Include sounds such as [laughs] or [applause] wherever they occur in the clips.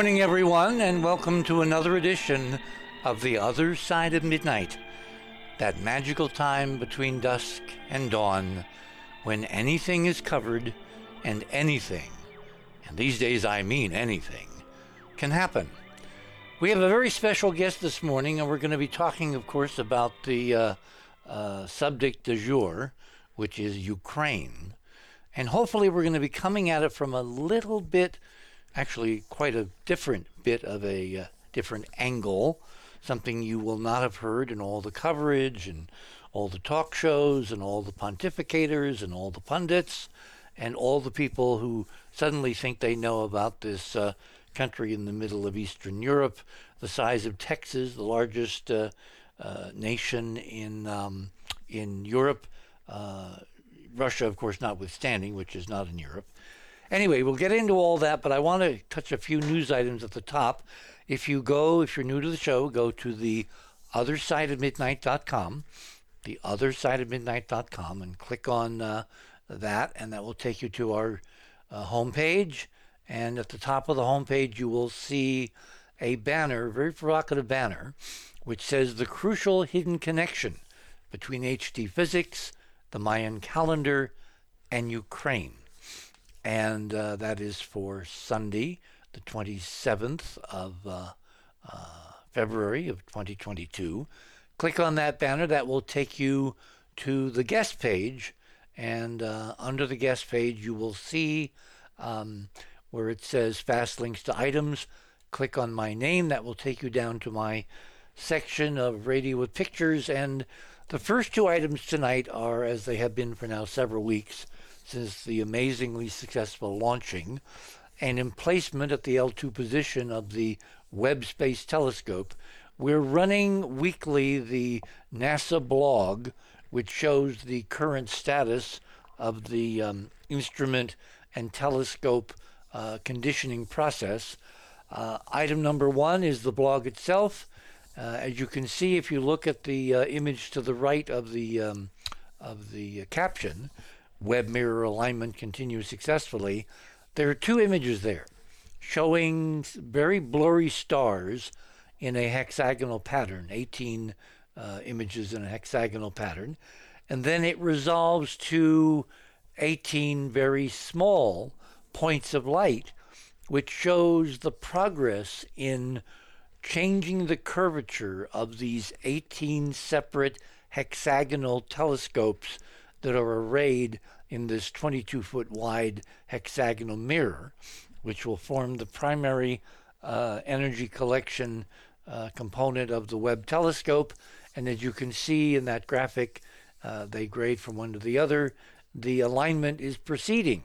morning, good morning, everyone, and welcome to another edition of The Other Side of Midnight. That magical time between dusk and dawn when anything is covered and anything, and these days I mean anything, can happen. We have a very special guest this morning, and we're going to be talking, of course, about the uh, uh, subject du jour, which is Ukraine. And hopefully, we're going to be coming at it from a little bit actually quite a different bit of a uh, different angle, something you will not have heard in all the coverage and all the talk shows and all the pontificators and all the pundits and all the people who suddenly think they know about this uh, country in the middle of Eastern Europe, the size of Texas, the largest uh, uh nation in um, in Europe. Uh, Russia, of course, notwithstanding, which is not in Europe. Anyway, we'll get into all that, but I want to touch a few news items at the top. If you go, if you're new to the show, go to the other side of midnight.com, the other side of midnight.com, and click on uh, that, and that will take you to our uh, homepage. And at the top of the homepage, you will see a banner, a very provocative banner, which says the crucial hidden connection between HD physics, the Mayan calendar, and Ukraine and uh, that is for Sunday, the 27th of uh, uh, February of 2022. Click on that banner. That will take you to the guest page, and uh, under the guest page, you will see um, where it says fast links to items. Click on my name. That will take you down to my section of radio with pictures. And the first two items tonight are, as they have been for now several weeks, since the amazingly successful launching and emplacement at the L2 position of the Webb Space Telescope, we're running weekly the NASA blog, which shows the current status of the um, instrument and telescope uh, conditioning process. Uh, item number one is the blog itself. Uh, as you can see, if you look at the uh, image to the right of the um, of the caption, Webb mirror alignment continues successfully, there are two images there showing very blurry stars in a hexagonal pattern, 18 uh, images in a hexagonal pattern. And then it resolves to 18 very small points of light, which shows the progress in changing the curvature of these 18 separate hexagonal telescopes that are arrayed in this 22 foot wide hexagonal mirror, which will form the primary uh, energy collection uh, component of the Webb telescope. And as you can see in that graphic, uh, they grade from one to the other. The alignment is proceeding.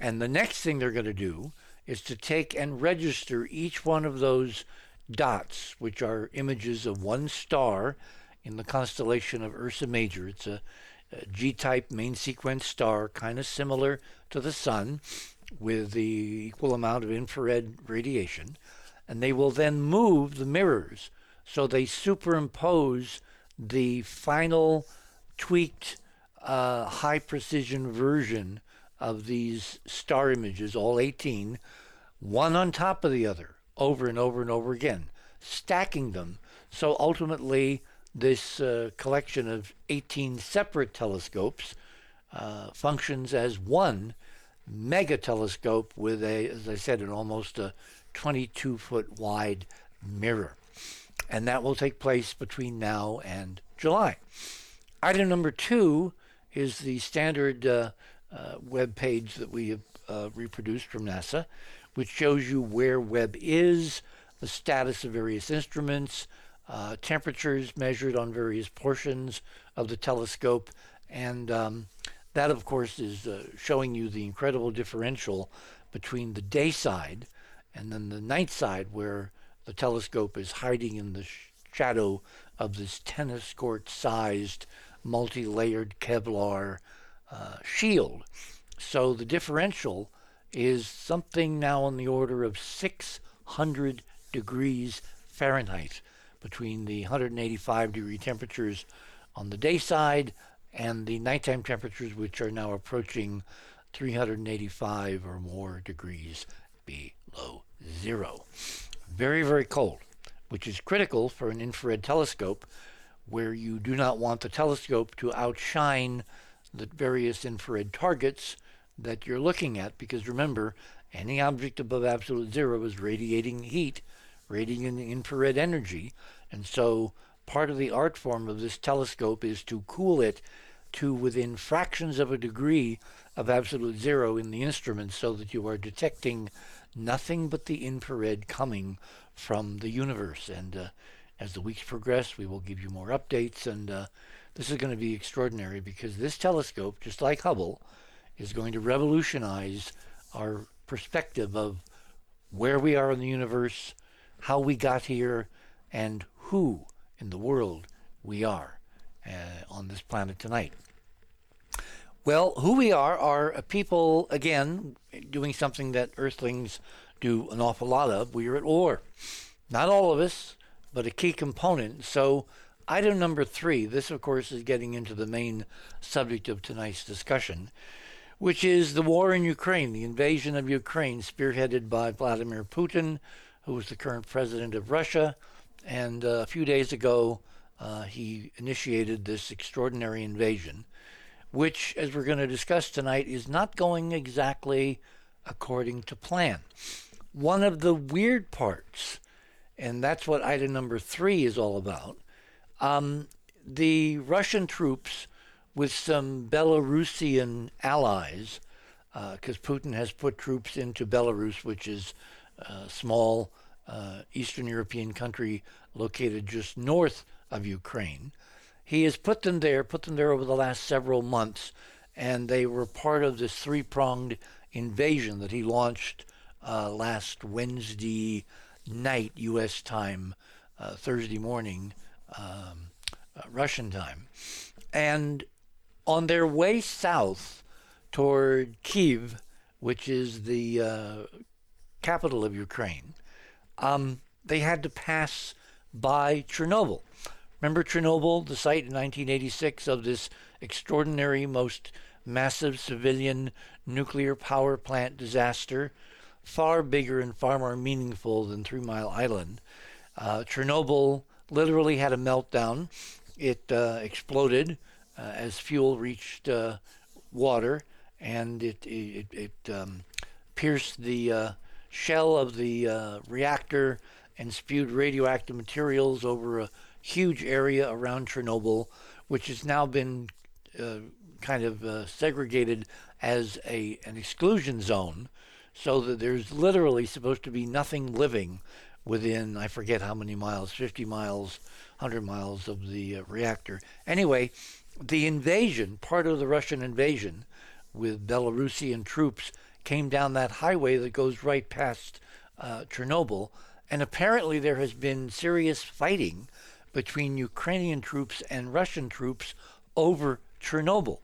And the next thing they're going to do is to take and register each one of those dots, which are images of one star in the constellation of Ursa Major. It's a G type main sequence star, kind of similar to the sun, with the equal amount of infrared radiation. And they will then move the mirrors so they superimpose the final tweaked uh, high precision version of these star images, all 18, one on top of the other, over and over and over again, stacking them. So ultimately, this uh, collection of 18 separate telescopes uh, functions as one mega telescope with a, as I said, an almost a 22 foot wide mirror. And that will take place between now and July. Item number two is the standard uh, uh, web page that we have uh, reproduced from NASA, which shows you where Webb is, the status of various instruments, uh, temperatures measured on various portions of the telescope, and um, that, of course, is uh, showing you the incredible differential between the day side and then the night side, where the telescope is hiding in the sh- shadow of this tennis court sized, multi layered Kevlar uh, shield. So the differential is something now on the order of 600 degrees Fahrenheit between the 185 degree temperatures on the day side and the nighttime temperatures, which are now approaching 385 or more degrees below zero. Very, very cold, which is critical for an infrared telescope where you do not want the telescope to outshine the various infrared targets that you're looking at because remember, any object above absolute zero is radiating heat, radiating infrared energy, and so part of the art form of this telescope is to cool it to within fractions of a degree of absolute zero in the instrument so that you are detecting nothing but the infrared coming from the universe. And uh, as the weeks progress, we will give you more updates. And uh, this is going to be extraordinary because this telescope, just like Hubble, is going to revolutionize our perspective of where we are in the universe, how we got here, and who in the world we are uh, on this planet tonight. Well, who we are are a people, again, doing something that Earthlings do an awful lot of. We are at war. Not all of us, but a key component. So, item number three, this, of course, is getting into the main subject of tonight's discussion, which is the war in Ukraine, the invasion of Ukraine, spearheaded by Vladimir Putin, who is the current president of Russia. And uh, a few days ago, uh, he initiated this extraordinary invasion which, as we're going to discuss tonight, is not going exactly according to plan. One of the weird parts, and that's what item number three is all about, um, the Russian troops with some Belarusian allies, because uh, Putin has put troops into Belarus, which is a small uh, Eastern European country located just north of Ukraine. He has put them there, put them there over the last several months, and they were part of this three pronged invasion that he launched uh, last Wednesday night, U.S. time, uh, Thursday morning, um, uh, Russian time. And on their way south toward Kiev, which is the uh, capital of Ukraine, um, they had to pass by Chernobyl. Remember Chernobyl, the site in 1986 of this extraordinary, most massive civilian nuclear power plant disaster? Far bigger and far more meaningful than Three Mile Island. Uh, Chernobyl literally had a meltdown. It uh, exploded uh, as fuel reached uh, water, and it it, it um, pierced the uh, shell of the uh, reactor and spewed radioactive materials over a huge area around Chernobyl, which has now been uh, kind of uh, segregated as a an exclusion zone, so that there's literally supposed to be nothing living within I forget how many miles, 50 miles, 100 miles of the uh, reactor. Anyway, the invasion, part of the Russian invasion, with Belarusian troops, came down that highway that goes right past uh, Chernobyl, and apparently there has been serious fighting between Ukrainian troops and Russian troops over Chernobyl,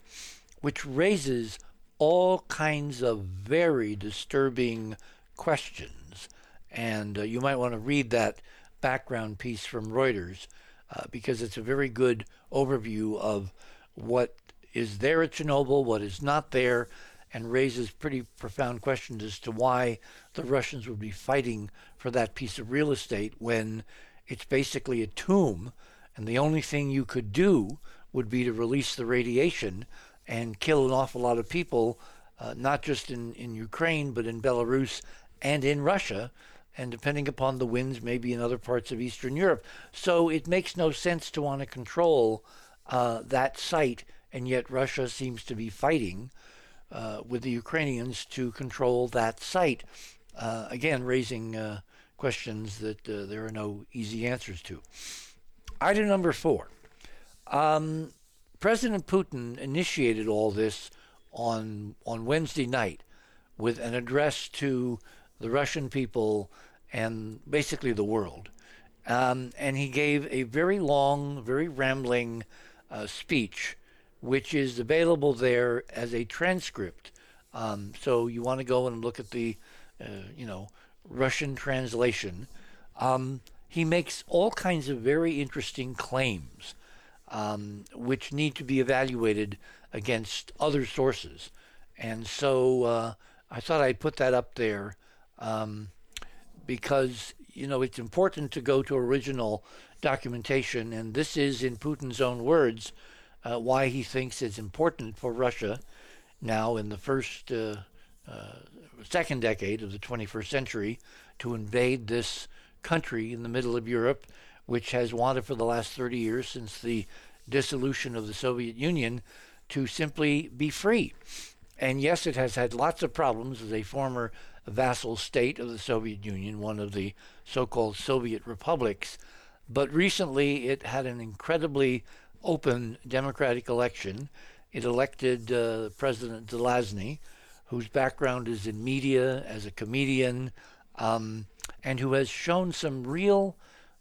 which raises all kinds of very disturbing questions. And uh, you might want to read that background piece from Reuters uh, because it's a very good overview of what is there at Chernobyl, what is not there, and raises pretty profound questions as to why the Russians would be fighting for that piece of real estate when it's basically a tomb, and the only thing you could do would be to release the radiation and kill an awful lot of people, uh, not just in, in Ukraine, but in Belarus and in Russia, and depending upon the winds, maybe in other parts of Eastern Europe. So it makes no sense to want to control uh, that site, and yet Russia seems to be fighting uh, with the Ukrainians to control that site. Uh, again, raising uh, questions that uh, there are no easy answers to. Item number four. Um, President Putin initiated all this on on Wednesday night with an address to the Russian people and basically the world. Um, and he gave a very long, very rambling uh, speech, which is available there as a transcript. Um, so you want to go and look at the, uh, you know, Russian translation, um, he makes all kinds of very interesting claims, um, which need to be evaluated against other sources. And so uh, I thought I'd put that up there. Um, because you know it's important to go to original documentation, and this is in Putin's own words uh, why he thinks it's important for Russia now in the first uh, uh, second decade of the 21st century to invade this country in the middle of Europe, which has wanted for the last 30 years since the dissolution of the Soviet Union to simply be free. And yes, it has had lots of problems as a former vassal state of the Soviet Union, one of the so called Soviet republics. But recently it had an incredibly open democratic election. It elected uh, President Zelensky, whose background is in media as a comedian, um, and who has shown some real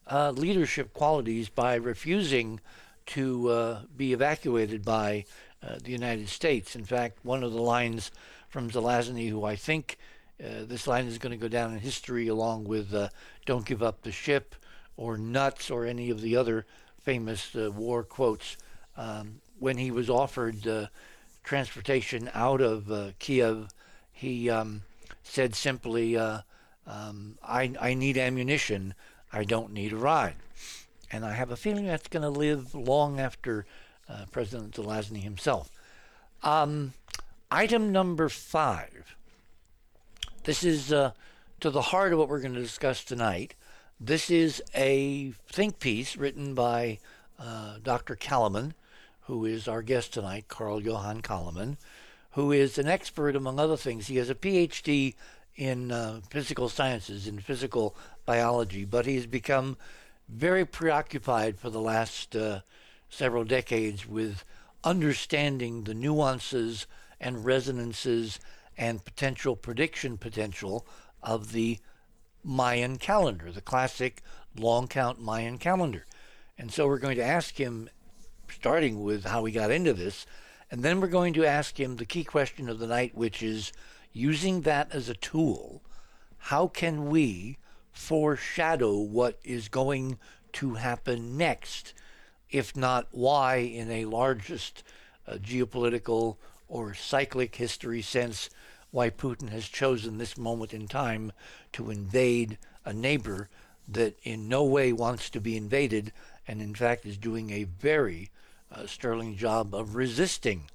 uh, leadership qualities by refusing to uh, be evacuated by uh, the United States. In fact, one of the lines from Zelensky, who I think uh, this line is going to go down in history along with uh, "Don't give up the ship" or "Nuts" or any of the other famous uh, war quotes. Um, when he was offered transportation out of Kiev, he um, said simply, um, I, I need ammunition. I don't need a ride. And I have a feeling that's going to live long after uh, President Zelensky himself. Um, item number five. This is uh, to the heart of what we're going to discuss tonight. This is a think piece written by uh, Dr. Calleman, who is our guest tonight, Carl Johan Calleman, who is an expert, among other things. He has a PhD in uh, physical sciences, in physical biology, but he's become very preoccupied for the last uh, several decades with understanding the nuances and resonances and potential prediction potential of the Mayan calendar, the classic long count Mayan calendar. And so we're going to ask him, starting with how he got into this, and then we're going to ask him the key question of the night, which is using that as a tool, how can we foreshadow what is going to happen next, if not why, in a largest uh, geopolitical or cyclic history sense, why Putin has chosen this moment in time to invade a neighbor that in no way wants to be invaded and in fact is doing a very uh, sterling job of resisting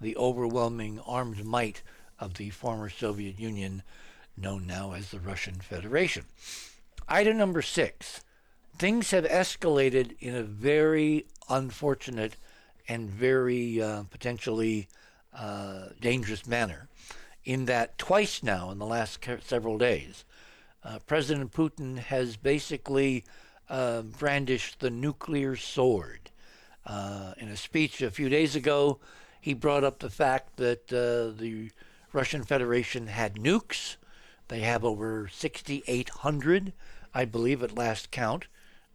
the overwhelming armed might of the former Soviet Union, known now as the Russian Federation. Item number six things have escalated in a very unfortunate and very uh, potentially uh, dangerous manner, in that twice now in the last several days, uh, President Putin has basically uh, brandished the nuclear sword. Uh, in a speech a few days ago, he brought up the fact that uh, the Russian Federation had nukes. They have over 6,800, I believe, at last count.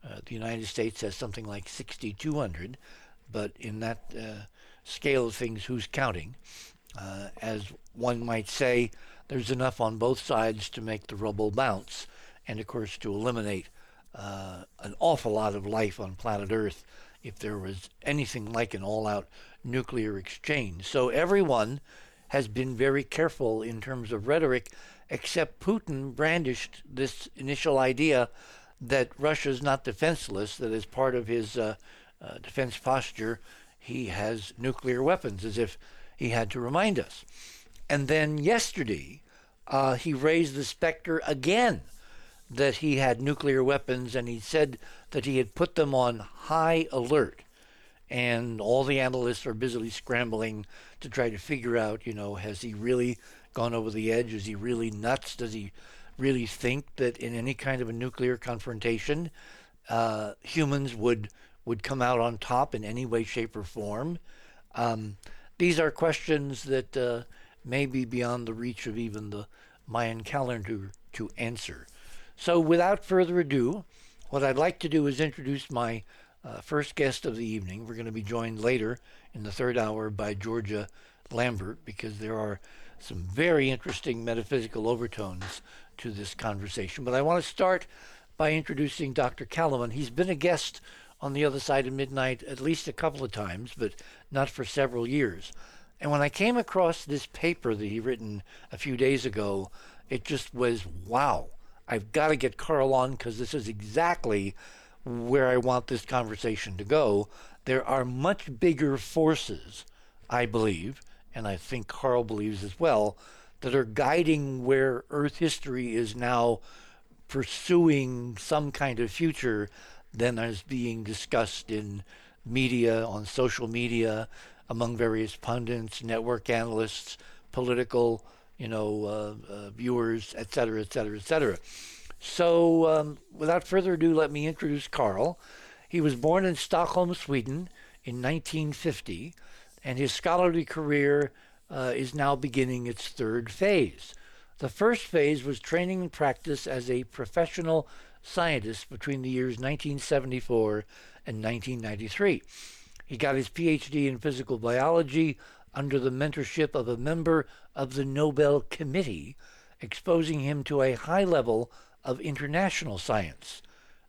Uh, the United States has something like 6,200, but in that uh, scale of things, who's counting? Uh, as one might say, there's enough on both sides to make the rubble bounce, and of course to eliminate uh, an awful lot of life on planet Earth if there was anything like an all out nuclear exchange. So everyone has been very careful in terms of rhetoric, except Putin brandished this initial idea that Russia is not defenseless, that as part of his uh, uh, defense posture, he has nuclear weapons, as if he had to remind us. And then yesterday, uh, he raised the specter again that he had nuclear weapons, and he said that he had put them on high alert and all the analysts are busily scrambling to try to figure out, you know, has he really gone over the edge? Is he really nuts? Does he really think that in any kind of a nuclear confrontation, uh, humans would would come out on top in any way, shape, or form? Um, these are questions that uh, may be beyond the reach of even the Mayan calendar to answer. So, without further ado, what I'd like to do is introduce my uh, first guest of the evening. We're going to be joined later in the third hour by Georgia Lambert because there are some very interesting metaphysical overtones to this conversation. But I want to start by introducing Dr. Calleman. He's been a guest on the other side of midnight at least a couple of times, but not for several years. And when I came across this paper that he written a few days ago, it just was wow. I've got to get Carl on because this is exactly where I want this conversation to go. There are much bigger forces, I believe, and I think Carl believes as well, that are guiding where Earth history is now pursuing some kind of future than is being discussed in media, on social media, among various pundits, network analysts, political, you know, uh, uh, viewers, et cetera, et cetera, et cetera. So, um, without further ado, let me introduce Carl. He was born in Stockholm, Sweden in 1950, and his scholarly career uh, is now beginning its third phase. The first phase was training and practice as a professional scientist between the years 1974 and 1993. He got his PhD in physical biology under the mentorship of a member of the Nobel Committee, exposing him to a high level of international science.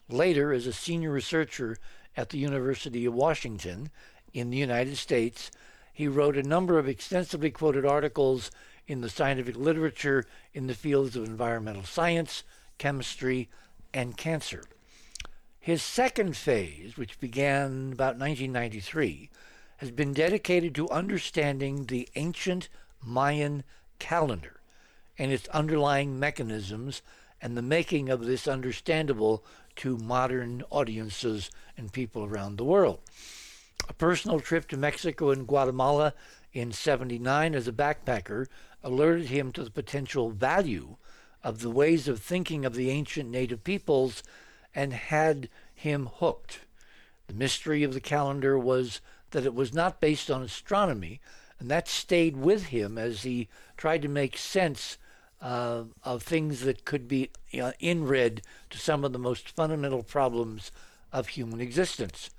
Later, as a senior researcher at the University of Washington in the United States, he wrote a number of extensively quoted articles in the scientific literature in the fields of environmental science, chemistry, and cancer. His second phase, which began about 1993, has been dedicated to understanding the ancient Mayan calendar and its underlying mechanisms and the making of this understandable to modern audiences and people around the world. A personal trip to Mexico and Guatemala in 79 as a backpacker alerted him to the potential value of the ways of thinking of the ancient native peoples and had him hooked. The mystery of the calendar was that it was not based on astronomy, and that stayed with him as he tried to make sense uh, of things that could be uh, inread to some of the most fundamental problems of human existence.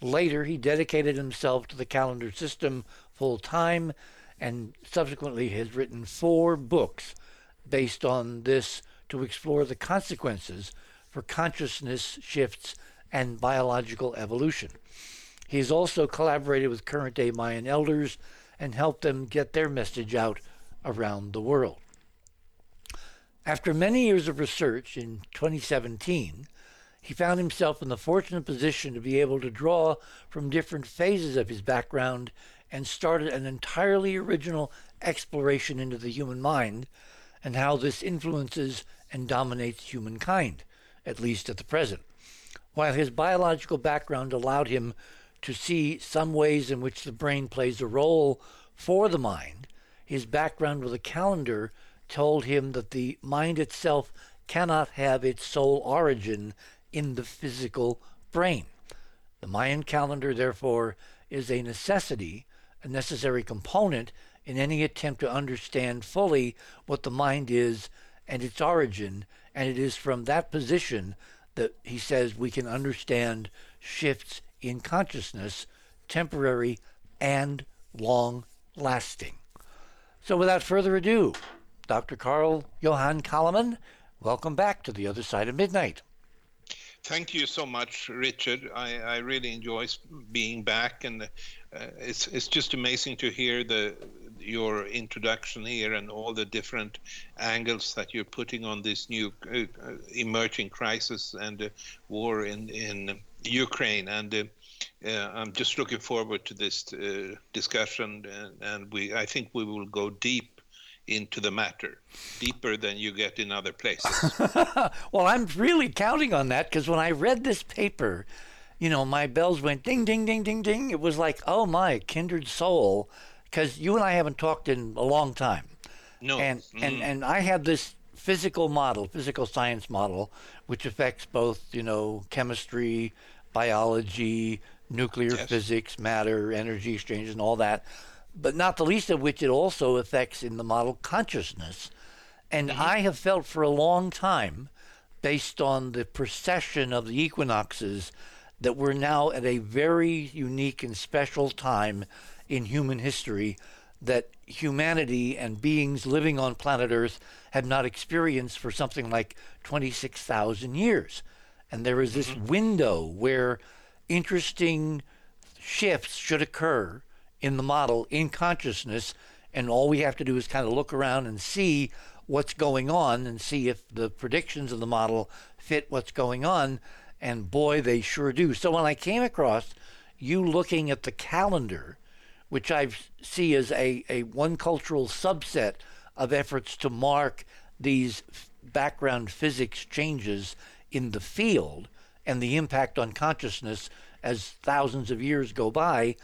Later, he dedicated himself to the calendar system full time and subsequently has written four books based on this to explore the consequences for consciousness shifts and biological evolution. He has also collaborated with current day Mayan elders and helped them get their message out around the world. After many years of research in 2017, he found himself in the fortunate position to be able to draw from different phases of his background and started an entirely original exploration into the human mind and how this influences and dominates humankind, at least at the present. While his biological background allowed him to see some ways in which the brain plays a role for the mind, his background with a calendar told him that the mind itself cannot have its sole origin in the physical brain. The Mayan calendar, therefore, is a necessity, a necessary component in any attempt to understand fully what the mind is and its origin, and it is from that position that he says we can understand shifts in consciousness, temporary and long lasting. So, without further ado, Dr. Carl Johan Calleman, welcome back to the other side of midnight. Thank you so much, Richard. I, I really enjoy being back, and uh, it's it's just amazing to hear the your introduction here and all the different angles that you're putting on this new uh, uh emerging crisis and uh, war in in Ukraine. And I'm just looking forward to this discussion, and, and we I think we will go deep into the matter, deeper than you get in other places. [laughs] well, I'm really counting on that because when I read this paper, you know, my bells went ding, ding, ding, ding, ding. It was like, oh my, kindred soul, because you and I haven't talked in a long time. No. And, mm. and, and I have this physical model, physical science model, which affects both, you know, chemistry, biology, nuclear yes. physics, matter, energy exchanges, and all that but not the least of which it also affects in the model consciousness. And mm-hmm. I have felt for a long time, based on the precession of the equinoxes, that we're now at a very unique and special time in human history that humanity and beings living on planet Earth have not experienced for something like 26,000 years. And there is this mm-hmm. window where interesting shifts should occur in the model in consciousness and all we have to do is kind of look around and see what's going on and see if the predictions of the model fit what's going on. And boy, they sure do. So when I came across you looking at the calendar, which I see as a, a one cultural subset of efforts to mark these background physics changes in the field and the impact on consciousness as thousands of years go by,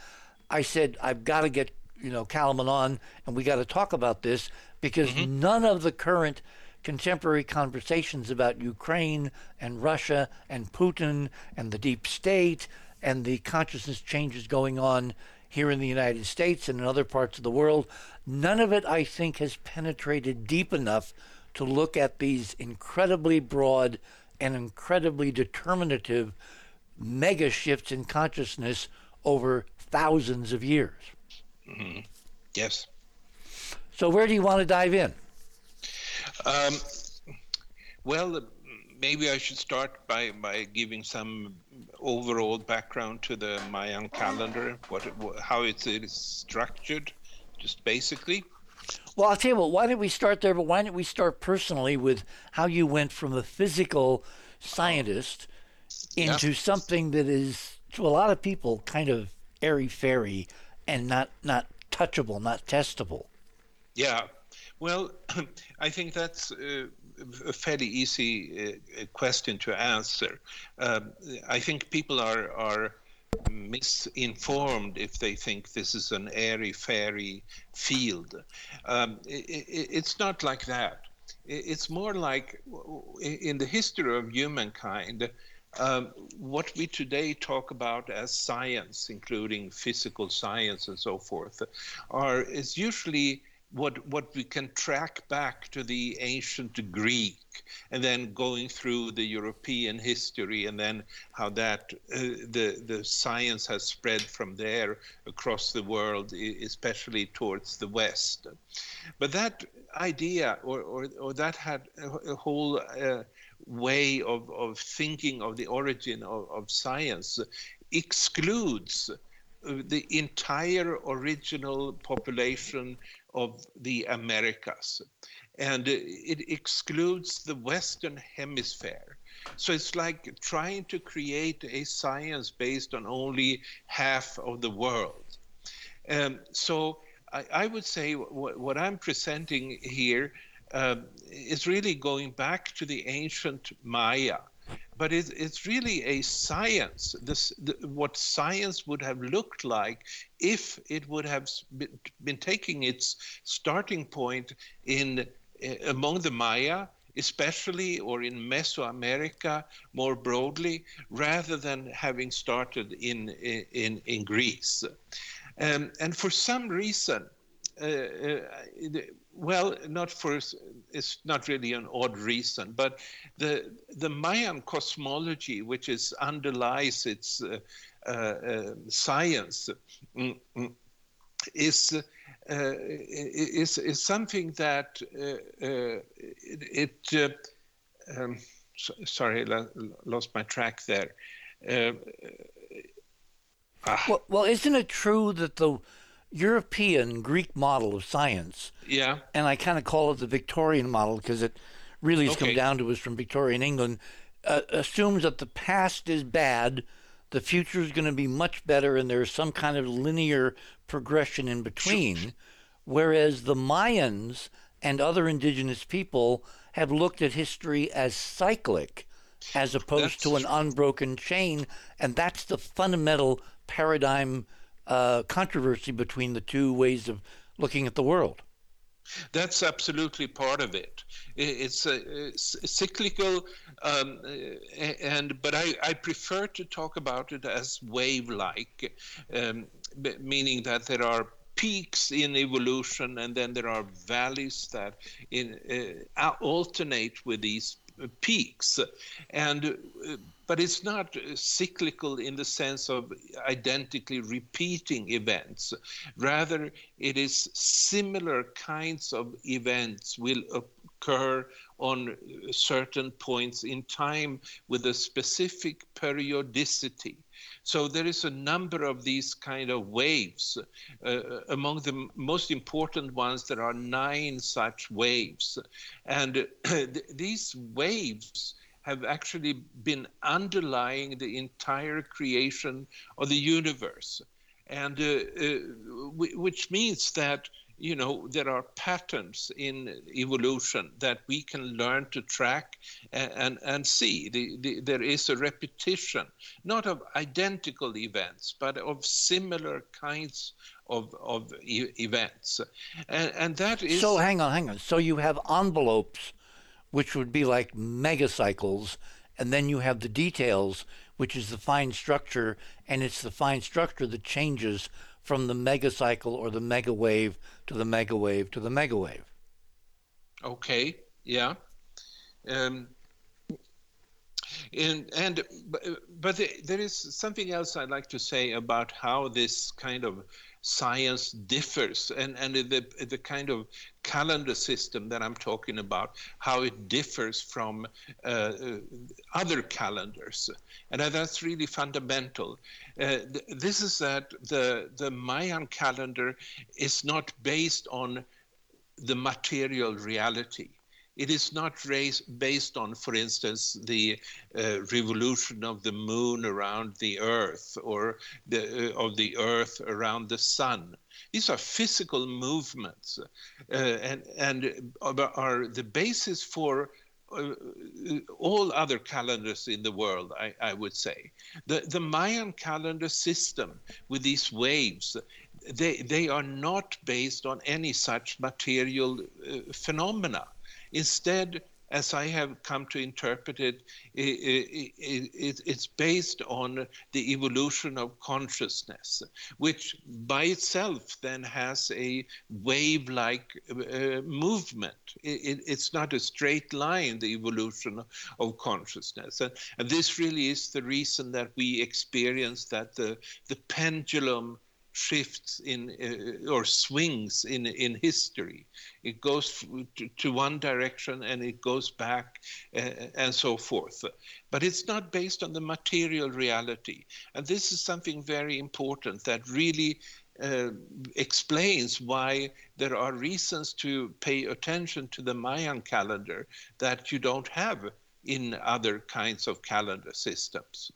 I said, I've got to get, you know, Calleman on and we got to talk about this because mm-hmm. none of the current contemporary conversations about Ukraine and Russia and Putin and the deep state and the consciousness changes going on here in the United States and in other parts of the world, none of it, I think, has penetrated deep enough to look at these incredibly broad and incredibly determinative mega shifts in consciousness over thousands of years. Mm-hmm. Yes. So, where do you want to dive in? Um, well, maybe I should start by, by giving some overall background to the Mayan calendar, what, how it's, it is structured, just basically. Well, I'll tell you what, why don't we start there, but why don't we start personally with how you went from a physical scientist into yeah. something that is, to a lot of people, kind of airy fairy and not, not touchable, not testable. Yeah. Well, [clears throat] I think that's uh, a fairly easy uh, question to answer. Um, I think people are, are misinformed if they think this is an airy fairy field. Um, it, it, it's not like that. It's more like in the history of humankind, um, what we today talk about as science, including physical science and so forth, are is usually what what we can track back to the ancient Greek, and then going through the European history, and then how that uh, the the science has spread from there across the world, especially towards the West. But that idea, or or, or that had a whole. Uh, way of, of thinking of the origin of, of science excludes the entire original population of the Americas. And it excludes the Western Hemisphere. So it's like trying to create a science based on only half of the world. Um, so I, I, would say what, what I'm presenting here uh, is really going back to the ancient Maya but it, it's really a science. This the, what science would have looked like if it would have been, been taking its starting point in uh, among the Maya, especially or in Mesoamerica more broadly, rather than having started in in in Greece. Um, and for some reason, uh, uh, well, not for it's not really an odd reason, but the the Mayan cosmology, which is underlies its uh, uh, uh science, mm, mm, is. Uh, is is something that it, it um, so, sorry lost my track there. Ah. Well, well, isn't it true that the European Greek model of science. Yeah. And I kind of call it the Victorian model because it really has okay. come down to us from Victorian England. Uh, assumes that the past is bad, the future is going to be much better, and there's some kind of linear progression in between. Whereas the Mayans and other indigenous people have looked at history as cyclic as opposed that's to an unbroken chain. And that's the fundamental paradigm uh, controversy between the two ways of looking at the world. That's absolutely part of it. It's, a, it's cyclical, um, and but I, I, prefer to talk about it as wave-like, um, meaning that there are peaks in evolution, and then there are valleys that in, uh, alternate with these peaks, and uh, but it's not uh, cyclical in the sense of identically repeating events. Rather, it is similar kinds of events will occur on uh, certain points in time with a specific periodicity. So there is a number of these kind of waves. Uh, uh among the most important ones, there are nine such waves. And [clears throat] these waves have actually been underlying the entire creation of the universe. And uh, uh, which means that you know there are patterns in evolution that we can learn to track and and, and see. The, the, there is a repetition not of identical events but of similar kinds of, of e- events. And, and that is so hang on hang on. So you have envelopes which would be like megacycles and then you have the details which is the fine structure and it's the fine structure that changes from the megacycle or the megawave to the megawave to the megawave. Okay, yeah. Um, and and but there is something else I'd like to say about how this kind of science differs and, and the, the kind of calendar system that I'm talking about, how it differs from uh, uh other calendars. And that's really fundamental. Uh, th- this is that the, the Mayan calendar is not based on the material reality. It is not raised, based on, for instance, the uh, revolution of the moon around the Earth or the, uh, of the Earth around the sun. These are physical movements uh, and, and are the basis for uh, all other calendars in the world, I, I, would say. The, the Mayan calendar system with these waves, they, they are not based on any such material uh, phenomena. Instead, as I have come to interpret it, it, it, it, it's based on the evolution of consciousness, which by itself then has a wave like uh, movement. it's not a straight line, the evolution of consciousness. And, and this really is the reason that we experience that the, the pendulum shifts in uh, or swings in in history. It goes to, one direction and it goes back uh, and so forth. But it's not based on the material reality, and this is something very important that really. Uh, explains why there are reasons to pay attention to the Mayan calendar that you don't have in other kinds of calendar systems.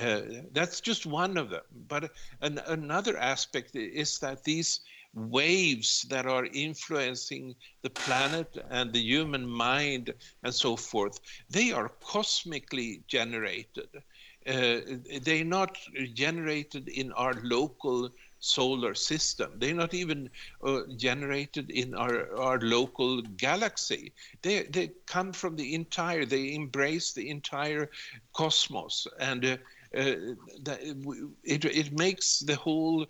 Uh, that's just one of them. But an, another aspect is that these waves that are influencing the planet and the human mind and so forth, they are cosmically generated. Uh, they're not generated in our local solar system. They're not even uh, generated in our, our local galaxy. They, they come from the entire, they embrace the entire cosmos. And uh, it, it makes the whole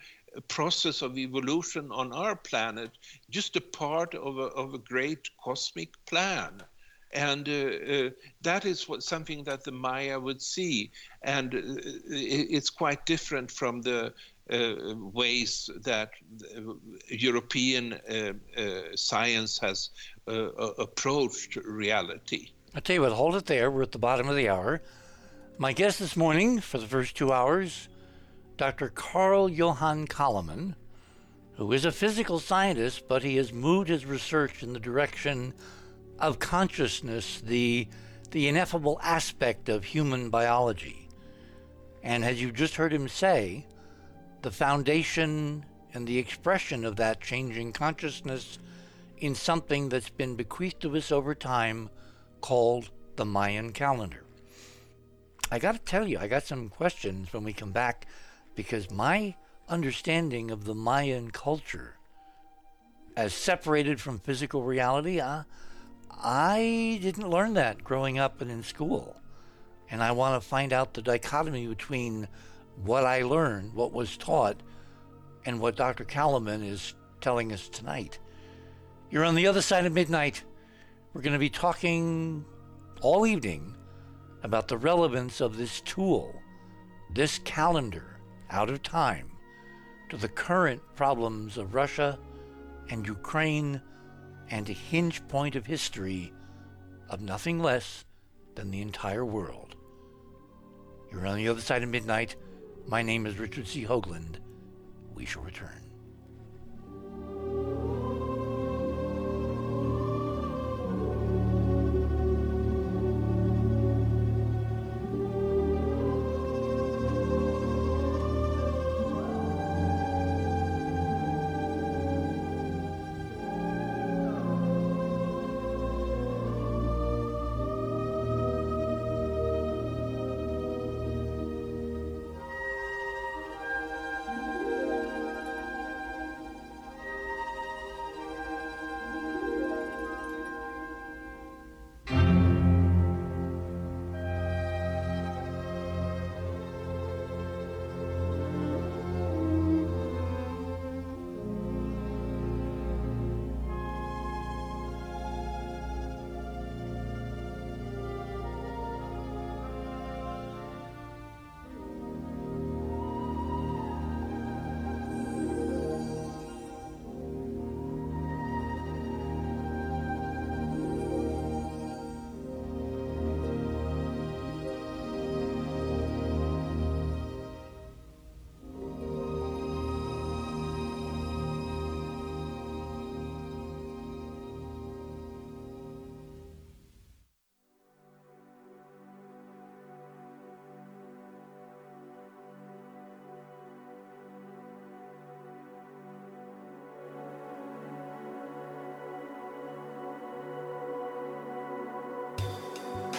process of evolution on our planet just a part of a, of a great cosmic plan and uh, uh, that is what something that the Maya would see, and uh, it's quite different from the uh, ways that European uh, science has approached reality. I tell you what, hold it there. We're at the bottom of the hour. My guest this morning for the first two hours, Dr. Carl Johan Calleman, who is a physical scientist, but he has moved his research in the direction of consciousness, the, the ineffable aspect of human biology. And as you just heard him say, the foundation and the expression of that changing consciousness in something that's been bequeathed to us over time called the Mayan calendar. I got to tell you, I got some questions when we come back because my understanding of the Mayan culture as separated from physical reality, uh, I didn't learn that growing up and in school. And I want to find out the dichotomy between what I learned, what was taught, and what Dr. Calleman is telling us tonight. You're on the other side of midnight. We're going to be talking all evening about the relevance of this tool, this calendar out of time, to the current problems of Russia and Ukraine and a hinge point of history of nothing less than the entire world. You're on the other side of midnight. My name is Richard C. Hoagland. We shall return.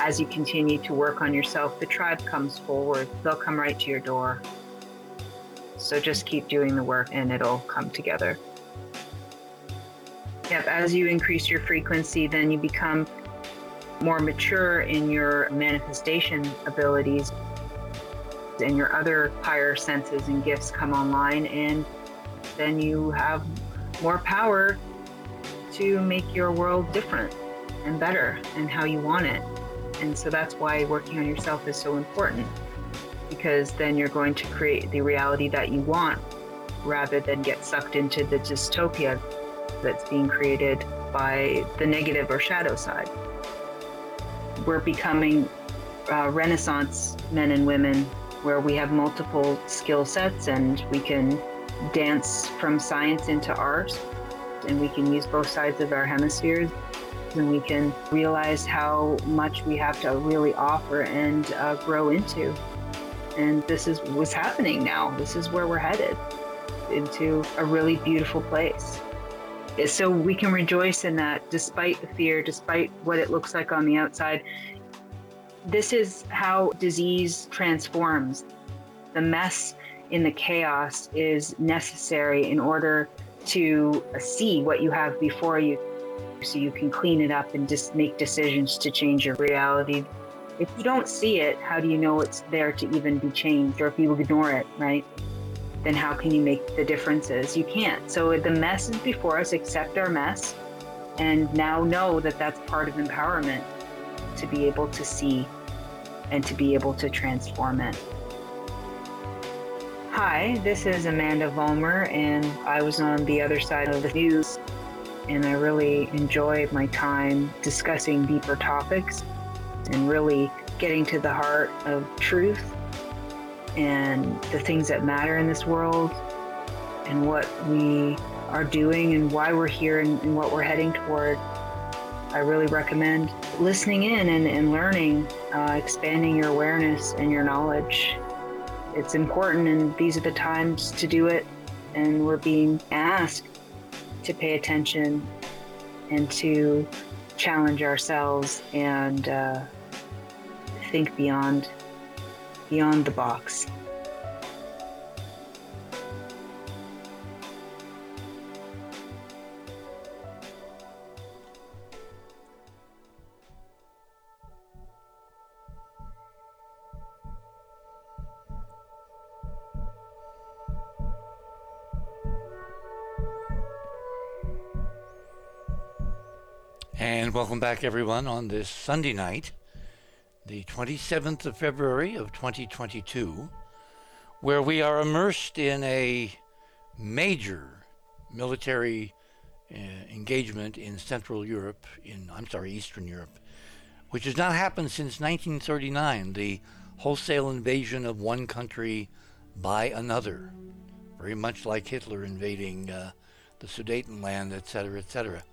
As you continue to work on yourself, the tribe comes forward. They'll come right to your door. So just keep doing the work and it'll come together. Yep, as you increase your frequency, then you become more mature in your manifestation abilities and your other higher senses and gifts come online and then you have more power to make your world different and better and how you want it. And so that's why working on yourself is so important because then you're going to create the reality that you want rather than get sucked into the dystopia that's being created by the negative or shadow side. We're becoming uh, Renaissance men and women where we have multiple skill sets and we can dance from science into art and we can use both sides of our hemispheres and we can realize how much we have to really offer and uh, grow into. And this is what's happening now. This is where we're headed into a really beautiful place. So we can rejoice in that despite the fear, despite what it looks like on the outside. This is how disease transforms. The mess in the chaos is necessary in order to see what you have before you so you can clean it up and just make decisions to change your reality. If you don't see it, how do you know it's there to even be changed? Or if you ignore it, right? Then how can you make the differences? You can't. So the mess is before us, accept our mess, and now know that that's part of empowerment to be able to see and to be able to transform it. Hi, this is Amanda Vollmer, and I was on the other side of the news and I really enjoy my time discussing deeper topics and really getting to the heart of truth and the things that matter in this world and what we are doing and why we're here and, and what we're heading toward. I really recommend listening in and, and learning, uh, expanding your awareness and your knowledge. It's important, and these are the times to do it. And we're being asked to pay attention and to challenge ourselves and uh, think beyond beyond the box. And welcome back, everyone, on this Sunday night, the 27th of February of 2022, where we are immersed in a major military uh, engagement in Central Europe, in, I'm sorry, Eastern Europe, which has not happened since 1939, the wholesale invasion of one country by another, very much like Hitler invading uh, the Sudetenland, etc., etc.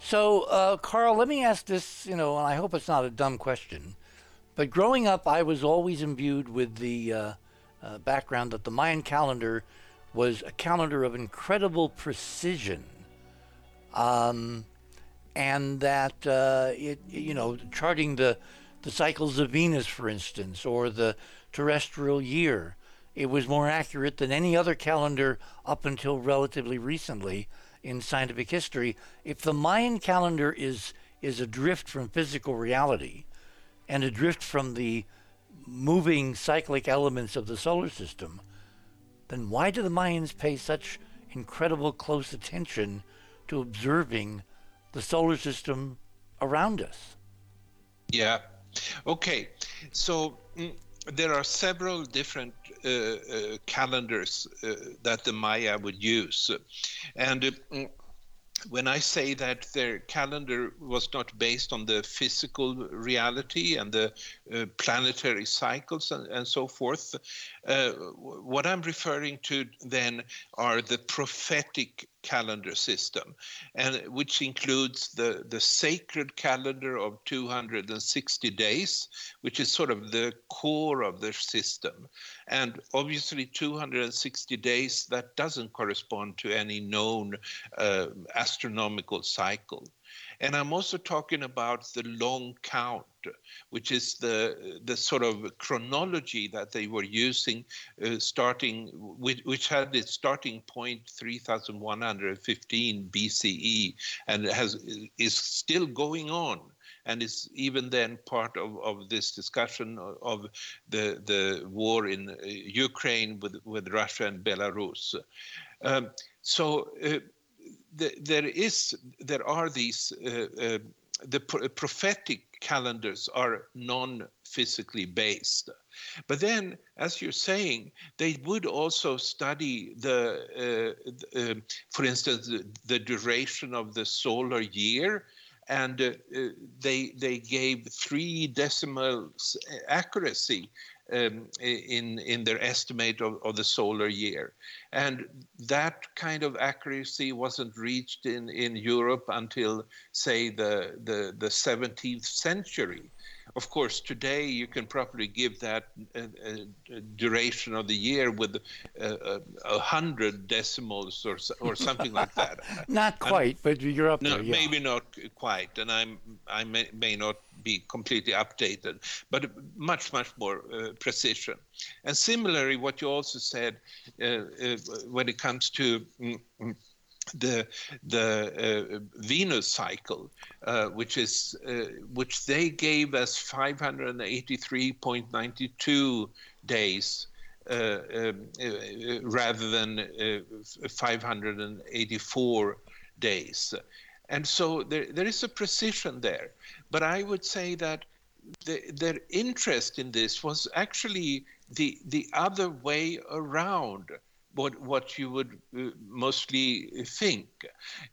So, uh, Carl, let me ask this, you know, and I hope it's not a dumb question, but growing up, I was always imbued with the uh, uh, background that the Mayan calendar was a calendar of incredible precision. Um, and that uh, it, you know, charting the the cycles of Venus, for instance, or the terrestrial year, it was more accurate than any other calendar up until relatively recently in scientific history. If the Mayan calendar is is adrift from physical reality, and adrift from the moving cyclic elements of the solar system, then why do the Mayans pay such incredible close attention to observing the solar system around us? Yeah. Okay. So mm, there are several different Uh, uh, calendars uh, that the Maya would use. And uh, when I say that their calendar was not based on the physical reality and the uh, planetary cycles and, and so forth, uh, what I'm referring to then are the prophetic calendar system, and which includes the, the sacred calendar of 260 days, which is sort of the core of the system. And obviously, 260 days that doesn't correspond to any known uh, astronomical cycle. And I'm also talking about the long count, which is the the sort of chronology that they were using, uh, starting with, which had its starting point 3,115 BCE, and has is still going on and is even then part of, of this discussion of, the the war in uh, Ukraine with with Russia and Belarus. Um, so uh, the, there is there are these uh, uh, the prophetic calendars are non-physically based. But then as you're saying they would also study the uh, uh, for instance the, the, duration of the solar year and uh, uh, they they gave three decimals accuracy um, in in their estimate of, of the solar year, and that kind of accuracy wasn't reached in in Europe until say the the the 17th century. Of course, today you can probably give that uh, uh, duration of the year with uh, a hundred decimals or or something like that. [laughs] not quite, and, but you're up no, there. Yeah. Maybe not quite, and I'm I may, may not be completely updated, but much much more uh, precision. And similarly, what you also said uh, uh, when it comes to mm, mm, the the uh, Venus cycle, uh, which is uh, which they gave as 583.92 days. Uh, um, uh, rather than uh, 584 days. And so there, there is a precision there. But I would say that the, their interest in this was actually the, the other way around what what you would uh, mostly think.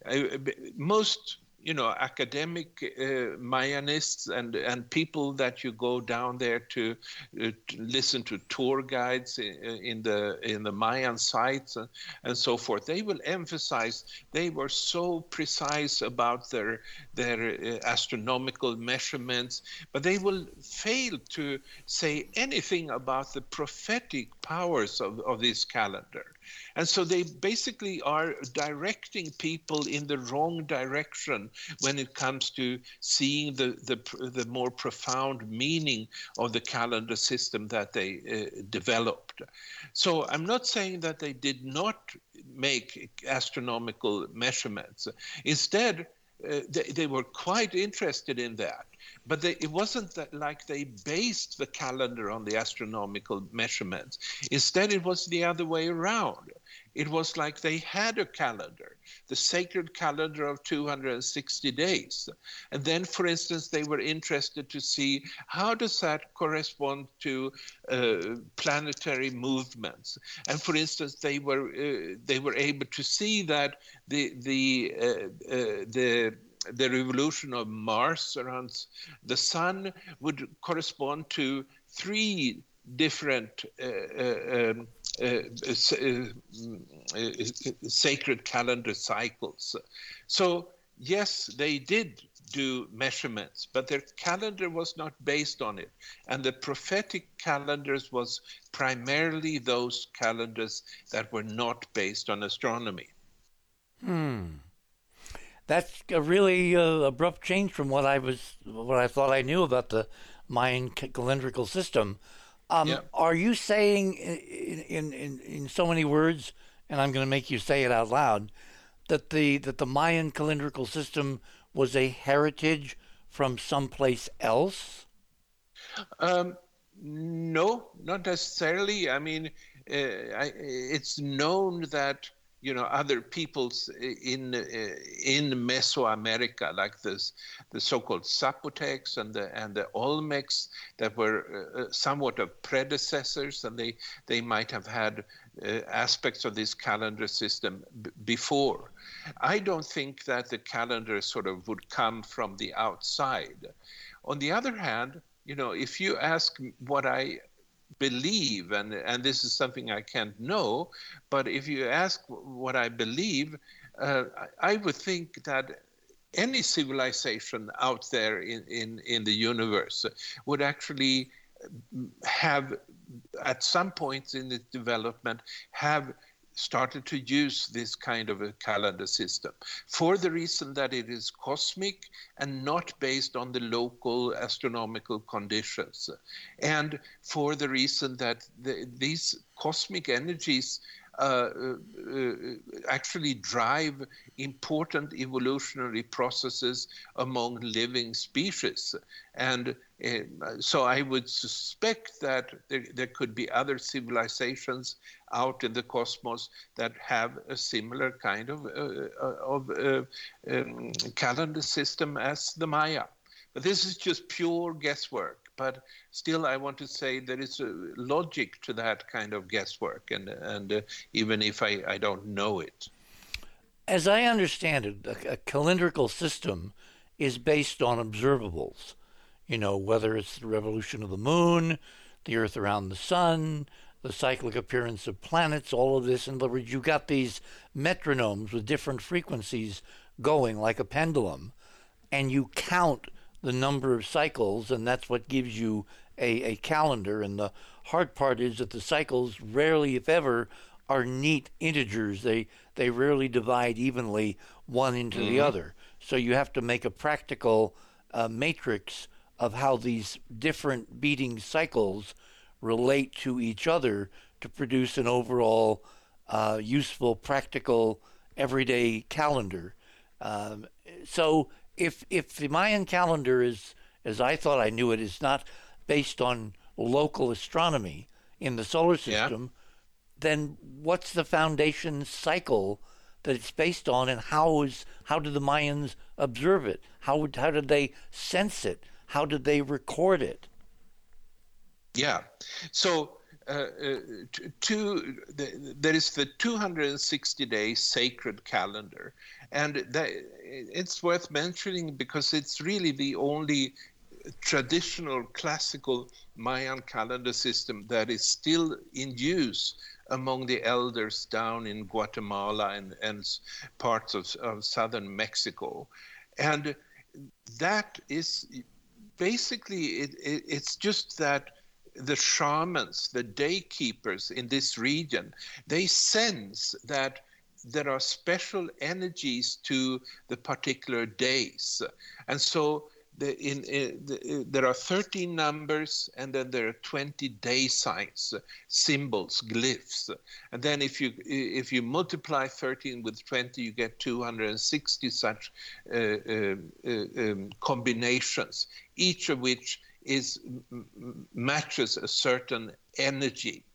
Uh, most you know academic uh, Mayanists and and people that you go down there to, uh, to listen to tour guides in, in, the in the Mayan sites and, and so forth. They will emphasize they were so precise about their their uh, astronomical measurements, but they will fail to say anything about the prophetic powers of, of this calendar. And so they basically are directing people in the wrong direction when it comes to seeing the, the, the more profound meaning of the calendar system that they uh, developed. So I'm not saying that they did not make astronomical measurements. Instead, uh, they, they, were quite interested in that. But they, it wasn't that like they based the calendar on the astronomical measurements. Instead, it was the other way around. It was like they had a calendar, the sacred calendar of 260 days. And then, for instance, they were interested to see how does that correspond to uh, planetary movements. And for instance, they were uh, they were able to see that the the uh, uh the the revolution of Mars around the sun would correspond to three different uh, uh, um, sacred calendar cycles. So yes, they did do measurements, but their calendar was not based on it. And the prophetic calendars was primarily those calendars that were not based on astronomy. Hmm. That's a really uh, abrupt change from what I was, what I thought I knew about the Mayan calendrical system. Um. Are you saying in, in, in, in so many words, and I'm going to make you say it out loud, that the that the Mayan calendrical system was a heritage from someplace else? Um, no, not necessarily. I mean, uh, I, it's known that you know other peoples in uh, in Mesoamerica, like this, the so-called Zapotecs and the and the Olmecs, that were uh, uh, somewhat of predecessors, and they they might have had uh, aspects of this calendar system b- before. I don't think that the calendar sort of would come from the outside. On the other hand, you know, if you ask what I believe, and, and this is something I can't know, but if you ask what I believe, uh, I would think that any civilization out there in, in, in the universe would actually have, at some points in its development, have started to use this kind of a calendar system for the reason that it is cosmic and not based on the local astronomical conditions. And for the reason that the, these cosmic energies uh, uh, actually drive important evolutionary processes among living species. And uh, so I would suspect that there, there could be other civilizations out in the cosmos that have a similar kind of, uh, of uh, um, calendar system as the Maya. But this is just pure guesswork but still I want to say there is a logic to that kind of guesswork, and and uh, even if I, I don't know it. As I understand it, a, a calendrical system is based on observables. You know, whether it's the revolution of the moon, the Earth around the sun, the cyclic appearance of planets, all of this. In other words, you got these metronomes with different frequencies going like a pendulum, and you count the number of cycles, and that's what gives you a, a calendar. And the hard part is that the cycles rarely, if ever, are neat integers. They they rarely divide evenly one into mm-hmm. the other. So you have to make a practical uh, matrix of how these different beating cycles relate to each other to produce an overall uh, useful, practical, everyday calendar. Um, so if if the Mayan calendar is as I thought I knew it is not based on local astronomy in the solar system, yeah. then what's the foundation cycle that it's based on, and how is how do the Mayans observe it? How how did they sense it? How did they record it? Yeah, so uh, uh, two, the, there is the 260 day sacred calendar, and that, it's worth mentioning because it's really the only traditional classical Mayan calendar system that is still in use among the elders down in Guatemala and, and parts of, of southern Mexico. And that is basically, it, it, it's just that the shamans, the day keepers in this region, they sense that there are special energies to the particular days. And so the, in, in the, there are 13 numbers and then there are 20 day signs symbols glyphs and then if you if you multiply 13 with 20 you get 260 such uh, uh, uh, um, combinations each of which is matches a certain energy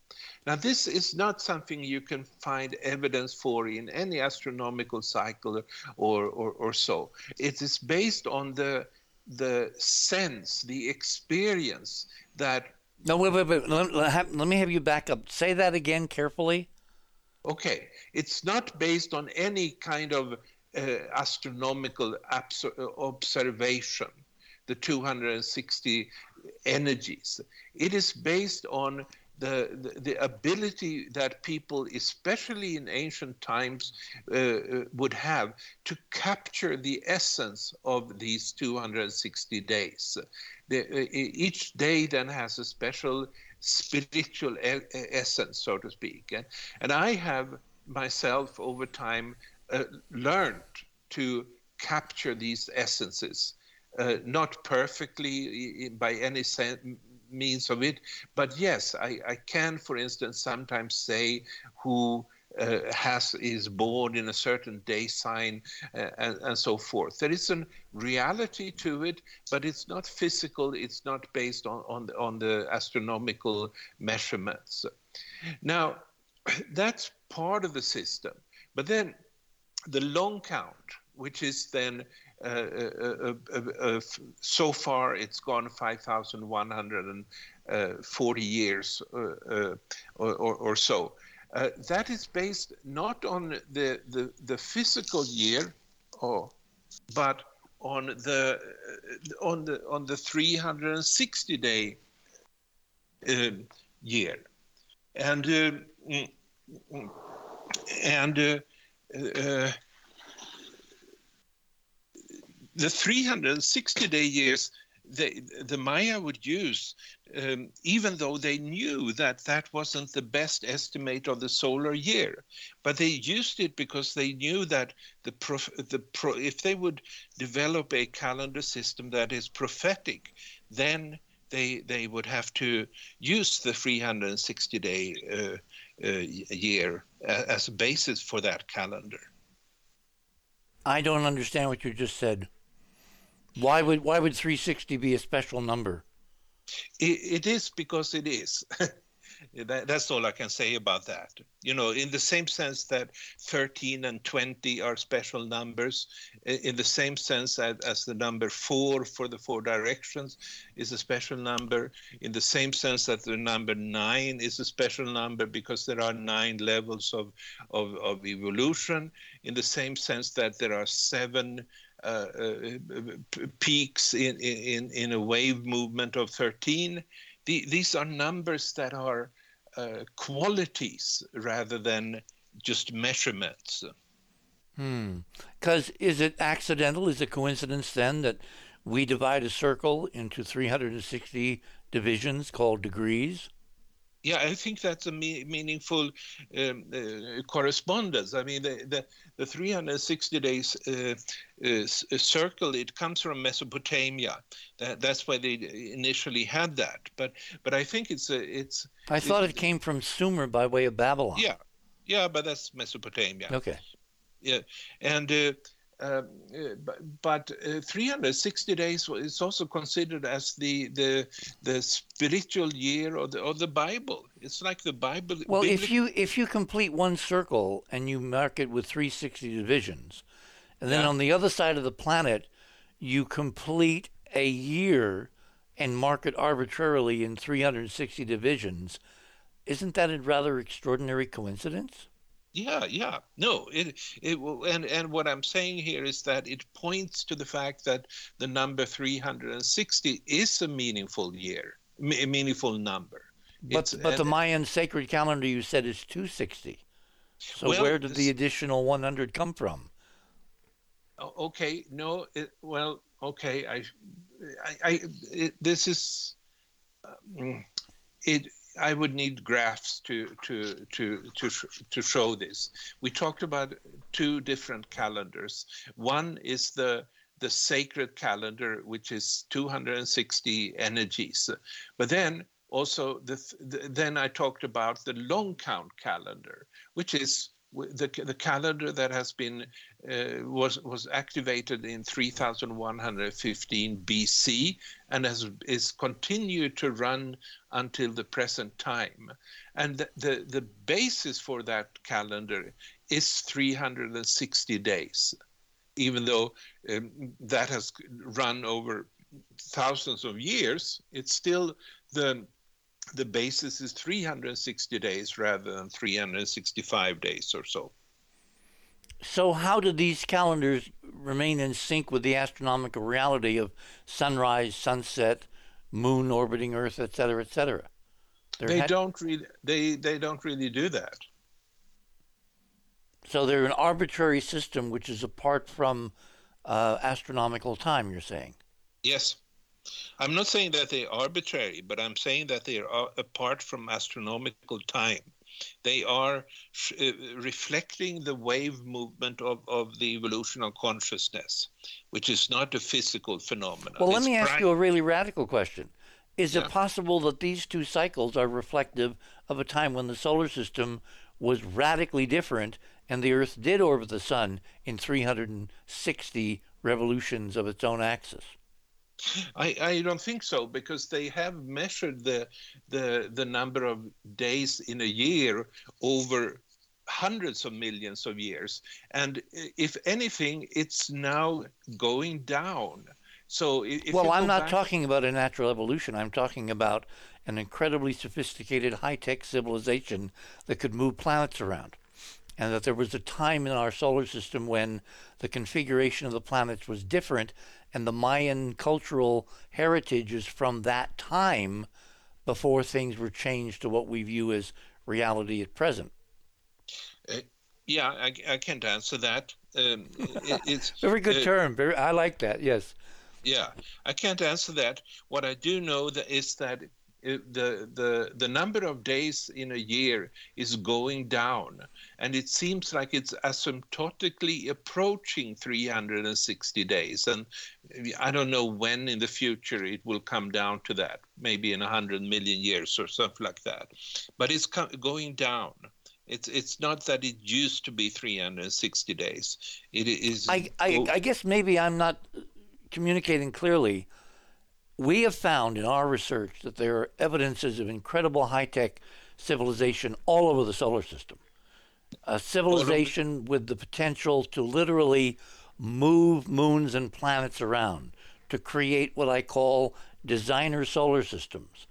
now, this is not something you can find evidence for in any astronomical cycle or, or, or so. It is based on the, the sense, the experience that. No, wait, wait, wait. Let, let, let me have you back up. Say that again carefully. Okay. It's not based on any kind of uh, astronomical abs- observation, the 260 energies. It is based on the, the, the ability that people, especially in ancient times, uh, uh would have to capture the essence of these 260 days. The, uh, each day then has a special spiritual e- essence, so to speak. And, and I have myself over time uh, learned to capture these essences. Uh, not perfectly by any means of it, but yes, I, I, can, for instance, sometimes say who uh, has is born in a certain day sign uh, and, and, so forth. There is a reality to it, but it's not physical. It's not based on on the, on the astronomical measurements. Now, [clears throat] that's part of the system. But then the long count, which is then Uh, uh, uh, so far it's gone 5,140 years or, or, or, so. that is based not on the, the, the physical year, oh, but on the on the on the 360 day uh, um, year, and uh, and uh, the 360 day years the, the Maya would use, um, even though they knew that that wasn't the best estimate of the solar year. But they used it because they knew that the, prof, the pro, if they would develop a calendar system that is prophetic, then they, they would have to use the 360 day uh, uh, year as a basis for that calendar. I don't understand what you just said. Why would why would 360 be a special number? it, it is because it is. [laughs] that, that's all I can say about that. You know, in the same sense that 13 and 20 are special numbers, in the same sense as, as the number four for the four directions is a special number, in the same sense that the number nine is a special number because there are nine levels of, of, of evolution, in the same sense that there are seven uh, uh, peaks in, in, in a wave movement of 13. The, these are numbers that are uh, qualities rather than just measurements. Hmm. Because is it accidental? Is it coincidence then that we divide a circle into 360 divisions called degrees? Yeah, I think that's a me- meaningful um, uh, correspondence. I mean, the, the, the 360 days uh, uh, circle, it comes from Mesopotamia. That, that's why they initially had that. But but I think it's a, it's. I thought it, it came from Sumer by way of Babylon. Yeah, yeah, but that's Mesopotamia. Okay. Yeah, and uh, uh, but uh, 360 days is also considered as the the the spiritual year or the of the Bible. It's like the Bible. Well, if you if you complete one circle and you mark it with 360 divisions, and then yeah. on the other side of the planet, you complete a year and mark it arbitrarily in 360 divisions, isn't that a rather extraordinary coincidence? Yeah, yeah. No, it it and and what I'm saying here is that it points to the fact that the number 360 is a meaningful year, a meaningful number. But but the Mayan sacred calendar you said is 260. So well, where did the additional 100 come from? Okay, no, it, well, okay, I, I, I it, this is, um, it I would need graphs to to to to to show this. We talked about two different calendars. One is the the sacred calendar, which is 260 energies, but then also the, the, then I talked about the long count calendar, which is the, the calendar that has been uh, was was activated in 3115 BC and has is continued to run until the present time and the, the, the basis for that calendar is 360 days even though um, that has run over thousands of years it's still the the basis is 360 days rather than 365 days or so. So, how do these calendars remain in sync with the astronomical reality of sunrise, sunset, moon orbiting Earth, etc., etc.? There they don't really they they don't really do that. So they're an arbitrary system which is apart from uh, astronomical time. You're saying? Yes. I'm not saying that they're arbitrary, but I'm saying that they are apart from astronomical time. They are uh, reflecting the wave movement of, of the evolution of consciousness, which is not a physical phenomenon. Well, let me ask you a really radical question. Is yeah. it possible that these two cycles are reflective of a time when the solar system was radically different and the Earth did orbit the Sun in 360 revolutions of its own axis? I, I don't think so because they have measured the the the number of days in a year over hundreds of millions of years. And if anything it's now going down. So well i'm not back... talking about a natural evolution. I'm talking about an incredibly sophisticated high-tech civilization that could move planets around and that there was a time in our solar system when the configuration of the planets was different and the Mayan cultural heritage is from that time before things were changed to what we view as reality at present. Uh, yeah, I, I, can't answer that. Um, it, [laughs] it's very good uh, term. Very, I like that. Yes. Yeah, I can't answer that. What I do know that is that the the the number of days in a year is going down. And it seems like it's asymptotically approaching 360 days. And i don't know when in the future it will come down to that. Maybe in 100 million years or something like that. But it's going down. It's it's not that it used to be 360 days. It is i i, I guess maybe i'm not communicating clearly we have found in our research that there are evidences of incredible high tech civilization all over the solar system. A civilization with the potential to literally move moons and planets around, to create what I call designer solar systems.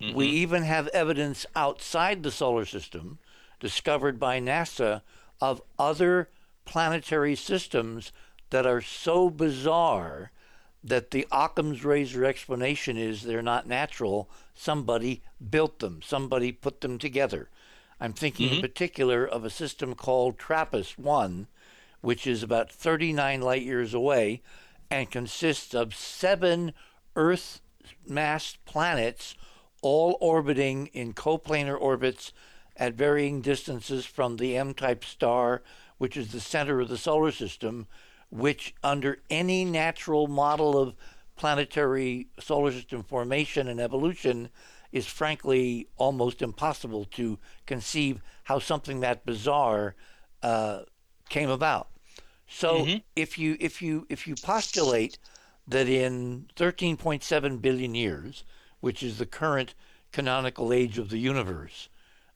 Mm-hmm. We even have evidence outside the solar system, discovered by NASA, of other planetary systems that are so bizarre that the Occam's razor explanation is they're not natural. Somebody built them, somebody put them together. I'm thinking mm-hmm. in particular of a system called TRAPPIST 1, which is about 39 light years away and consists of seven Earth mass planets, all orbiting in coplanar orbits at varying distances from the M type star, which is the center of the solar system, which, under any natural model of planetary solar system formation and evolution, is frankly almost impossible to conceive how something that bizarre uh, came about. So mm-hmm. if you if you if you postulate that in 13.7 billion years, which is the current canonical age of the universe,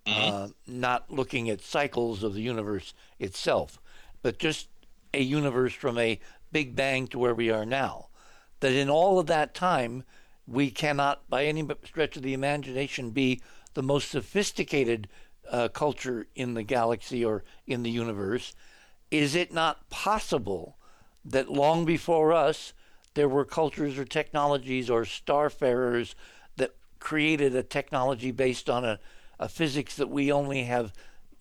mm-hmm. uh, not looking at cycles of the universe itself, but just a universe from a big bang to where we are now. That in all of that time, we cannot, by any stretch of the imagination, be the most sophisticated uh, culture in the galaxy or in the universe. Is it not possible that long before us, there were cultures or technologies or starfarers that created a technology based on a, a physics that we only have,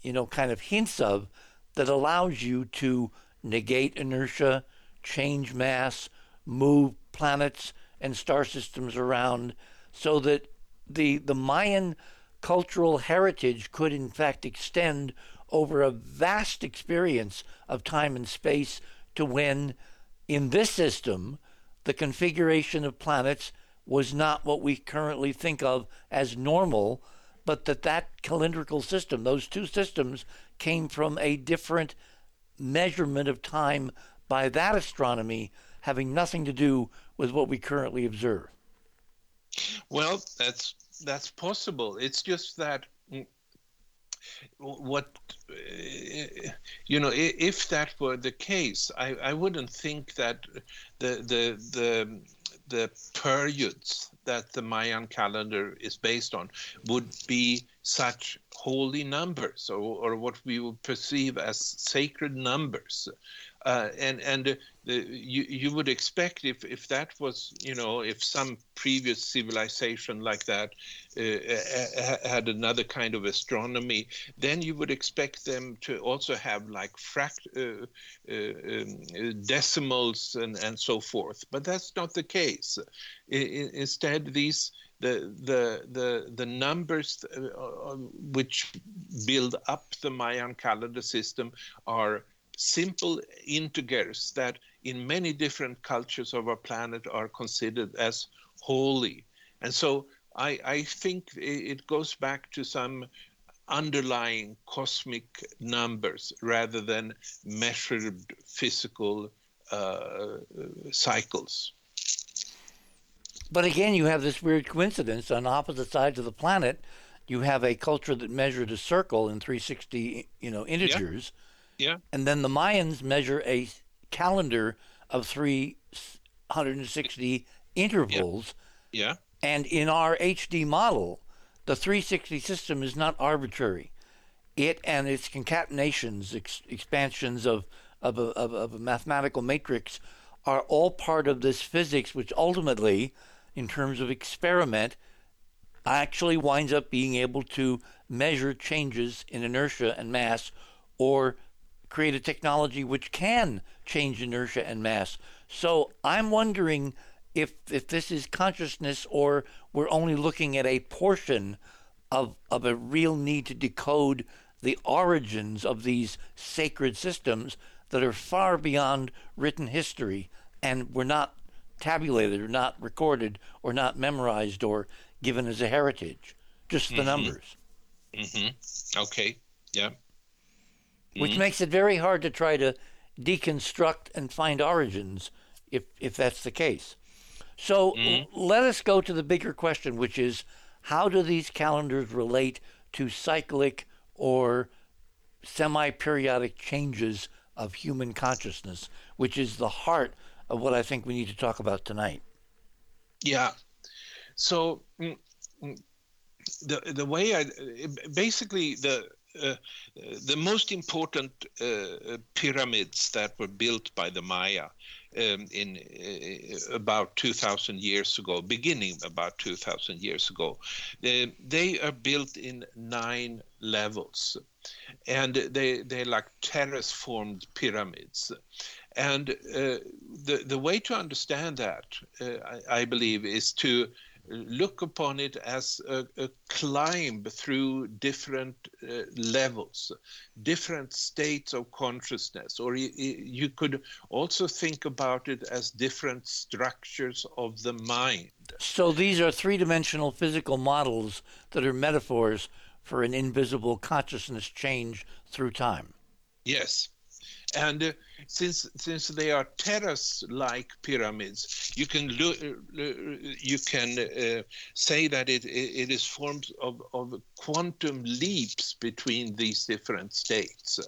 you know, kind of hints of that allows you to negate inertia, change mass, move planets and star systems around so that the the Mayan cultural heritage could in fact extend over a vast experience of time and space to when in this system the configuration of planets was not what we currently think of as normal but that that calendrical system those two systems came from a different measurement of time by that astronomy having nothing to do with what we currently observe? Well, that's that's possible. It's just that what eh, you know, if that were the case, I, I wouldn't think that the the the the periods that the Mayan calendar is based on would be such holy numbers or, or what we would perceive as sacred numbers. Uh, and and uh, you you would expect if if that was you know if some previous civilization like that uh, had another kind of astronomy, then you would expect them to also have like fract uh, uh, um, decimals and and so forth. But that's not the case. I, instead, these the the the the numbers uh, which build up the Mayan calendar system are simple integers that in many different cultures of our planet are considered as holy. And so I, I think it goes back to some underlying cosmic numbers rather than measured physical uh, cycles. But again, you have this weird coincidence on opposite sides of the planet. You have a culture that measured a circle in 360, you know, integers. Yeah yeah. And then the Mayans measure a calendar of 360 intervals. Yeah. yeah. And in our HD model, the 360 system is not arbitrary. It and its concatenations, ex- expansions of, of, a, of, of a mathematical matrix are all part of this physics, which ultimately, in terms of experiment, actually winds up being able to measure changes in inertia and mass or create a technology which can change inertia and mass. So I'm wondering if if this is consciousness or we're only looking at a portion of of a real need to decode the origins of these sacred systems that are far beyond written history and were not tabulated or not recorded or not memorized or given as a heritage just the mm-hmm. numbers mm-hmm. okay yeah which mm-hmm. makes it very hard to try to deconstruct and find origins if if that's the case. So mm-hmm. let us go to the bigger question, which is how do these calendars relate to cyclic or semi-periodic changes of human consciousness, which is the heart of what I think we need to talk about tonight. Yeah. So mm, mm, the the way I basically the uh, the most important uh, pyramids that were built by the Maya um, in uh, about 2,000 years ago, beginning about 2,000 years ago, they are built in nine levels, and they they're like terrace-formed pyramids. And uh, the the way to understand that, uh, I, I, believe, is to look upon it as a, a climb through different uh, levels, different states of consciousness, or you, you could also think about it as different structures of the mind. So these are three dimensional physical models that are metaphors for an invisible consciousness change through time. Yes. And uh, since since they are terrace-like pyramids, you can look, uh, you can uh, say that it it is forms of, of quantum leaps between these different states.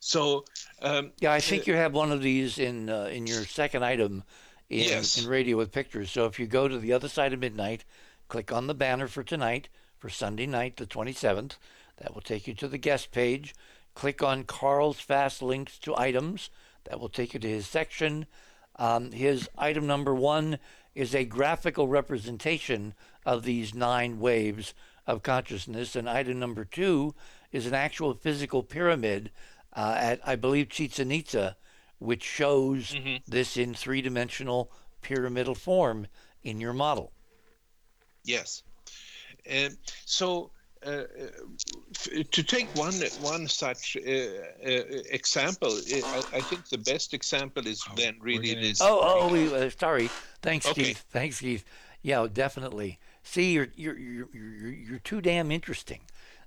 So um, yeah, I think uh, you have one of these in uh, in your second item in, yes. in radio with pictures. So if you go to the other side of midnight, click on the banner for tonight for Sunday night, the 27th. That will take you to the guest page. Click on Carl's fast links to items. That will take you to his section. Um, his item number one is a graphical representation of these nine waves of consciousness, and item number two is an actual physical pyramid uh, at, I believe, Chichen Itza, which shows mm-hmm. this in three dimensional pyramidal form in your model. Yes. And so uh, to take one one such uh, uh, example, I, I, think the best example is oh, then really this. Oh, oh, we, uh, sorry. Thanks, okay. Keith. Thanks, Keith. Yeah, definitely. See, you're you're you're you're, you're too damn interesting.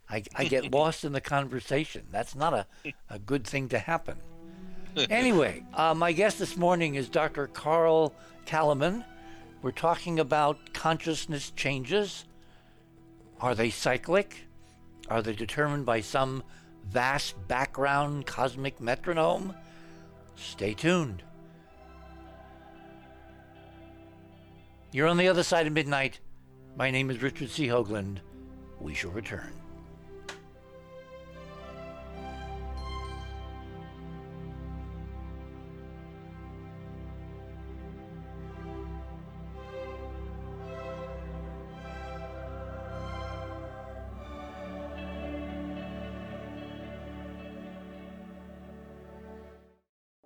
I, I get [laughs] lost in the conversation. That's not a, a good thing to happen. Anyway, uh, my guest this morning is Dr. Carl Calleman. We're talking about consciousness changes are they cyclic? Are they determined by some vast background cosmic metronome? Stay tuned. You're on the other side of midnight. My name is Richard C. Hoagland. We shall return.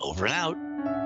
Over and out.